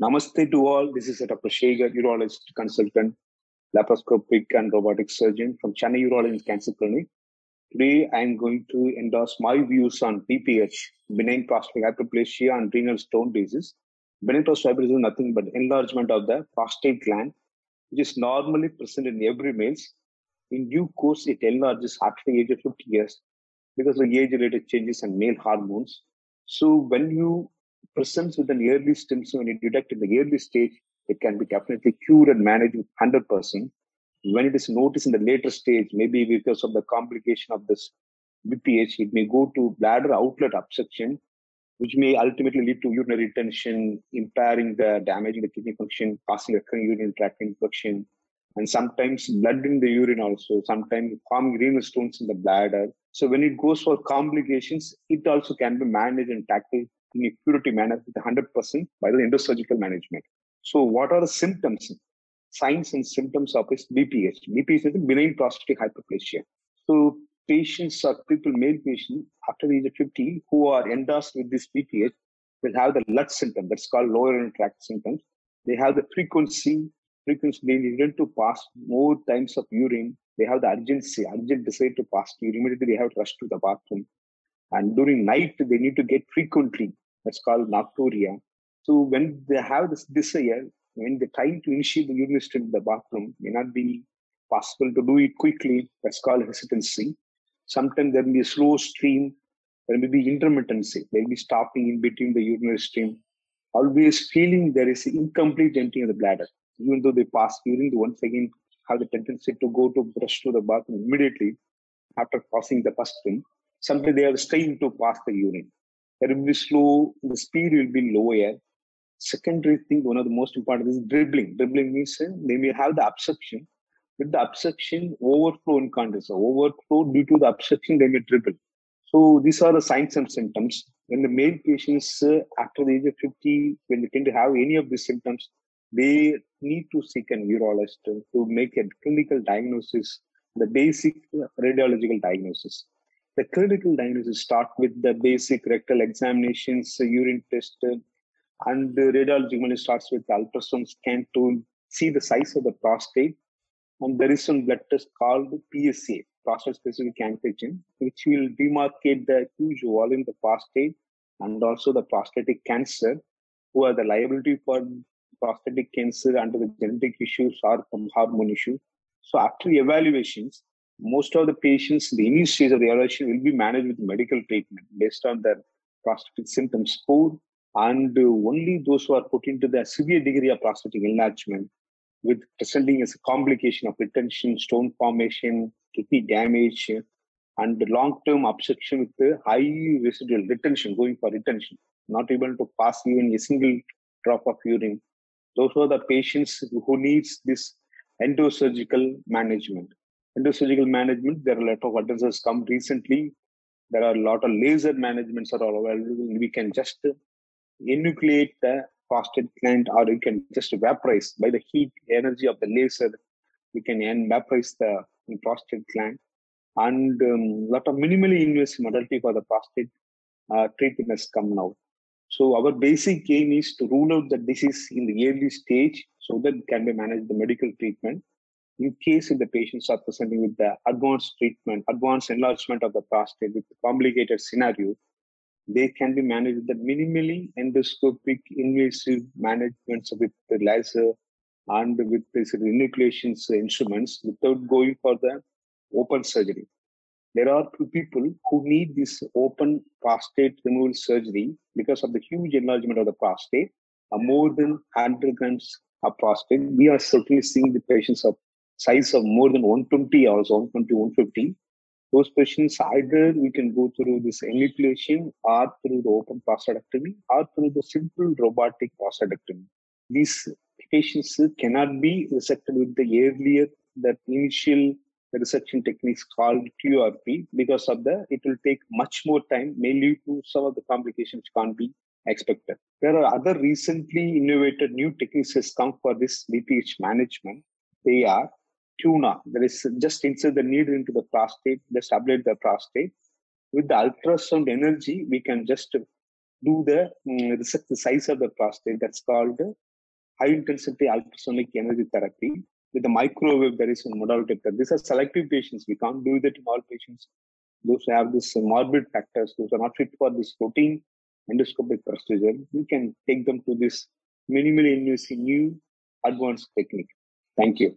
Namaste to all. This is Dr. Shekar, urologist consultant, laparoscopic and robotic surgeon from Chennai Urology Cancer Clinic. Today, I am going to endorse my views on BPH, benign prostatic hyperplasia and renal stone disease. Benign prostatic is nothing but enlargement of the prostate gland, which is normally present in every male. In due course, it enlarges after the age of 50 years because of age-related changes in male hormones. So when you presents with an early stem cell, when you detect in the early stage, it can be definitely cured and managed with 100%. When it is noticed in the later stage, maybe because of the complication of this BPH, it may go to bladder outlet obstruction, which may ultimately lead to urinary retention, impairing the damaging the kidney function, causing recurrent urinary tract infection, and sometimes blood in the urine also, sometimes forming renal stones in the bladder. So when it goes for complications, it also can be managed and tackled in a purity manner with 100% by the endosurgical management. So, what are the symptoms, signs and symptoms of this BPH? BPH is benign prostatic hyperplasia. So, patients or people, male patients after the age of 50 who are endorsed with this BPH will have the LUT symptom, that's called lower urinary tract symptoms. They have the frequency, frequency, they need to pass more times of urine. They have the urgency, urgent desire to pass urine. Immediately they have to rush to the bathroom. And during night, they need to get frequently that's called nocturia. So when they have this desire, when they try to initiate the urinary stream in the bathroom, may not be possible to do it quickly. That's called hesitancy. Sometimes there may be a slow stream. There may be intermittency. They'll be stopping in between the urinary stream. Always feeling there is incomplete emptying of the bladder. Even though they pass urine, they once again have the tendency to go to brush to the bathroom immediately after passing the first stream. Sometimes they are staying to pass the urine it will be slow, the speed will be lower. Secondary thing, one of the most important is dribbling. Dribbling means uh, they may have the obstruction. With the obstruction, overflow incontinence. So overflow due to the obstruction, they may dribble. So these are the signs and symptoms. When the male patients uh, after the age of 50, when they tend to have any of these symptoms, they need to seek a urologist to make a clinical diagnosis, the basic radiological diagnosis. The clinical diagnosis start with the basic rectal examinations, urine test, and the radiology only starts with ultrasound scan to see the size of the prostate. And there is some blood test called PSA, prostate specific antigen, which will demarcate the huge volume of the prostate and also the prostatic cancer, who are the liability for prostatic cancer under the genetic issues or from hormone issues. So after evaluations, most of the patients, the initial stage of the evaluation will be managed with medical treatment based on their prostatic symptom score. And uh, only those who are put into the severe degree of prostatic enlargement with presenting as a complication of retention, stone formation, kidney damage, and long-term obstruction with the high residual retention, going for retention, not able to pass even a single drop of urine. Those are the patients who needs this endosurgical management endosurgical management, there are a lot of advances come recently. There are a lot of laser managements are all available. We can just enucleate the prostate gland or we can just vaporize by the heat energy of the laser. We can vaporize the prostate gland and a um, lot of minimally invasive modality for the prostate uh, treatment has come now. So our basic aim is to rule out the disease in the early stage so that it can be managed the medical treatment in case if the patients are presenting with the advanced treatment, advanced enlargement of the prostate with complicated scenario, they can be managed with the minimally endoscopic invasive managements with the laser and with this enucleation instruments without going for the open surgery. There are people who need this open prostate removal surgery because of the huge enlargement of the prostate, uh, more than 100 grams of prostate. We are certainly seeing the patients of size of more than 120 or 120, 150, those patients either we can go through this enucleation or through the open prostatectomy or through the simple robotic prostatectomy. These patients cannot be resected with the earlier, that initial resection techniques called TURP because of the, it will take much more time, lead to some of the complications can't be expected. There are other recently innovated new techniques has come for this BPH management. They are tuna. There is just insert the needle into the prostate, just ablate the prostate. With the ultrasound energy, we can just do the um, the size of the prostate. That's called high intensity ultrasonic energy therapy. With the microwave, there is a modality. These are selective patients. We can't do that in all patients. Those who have this morbid factors, those are not fit for this routine endoscopic procedure, we can take them to this minimally invasive new advanced technique. Thank you.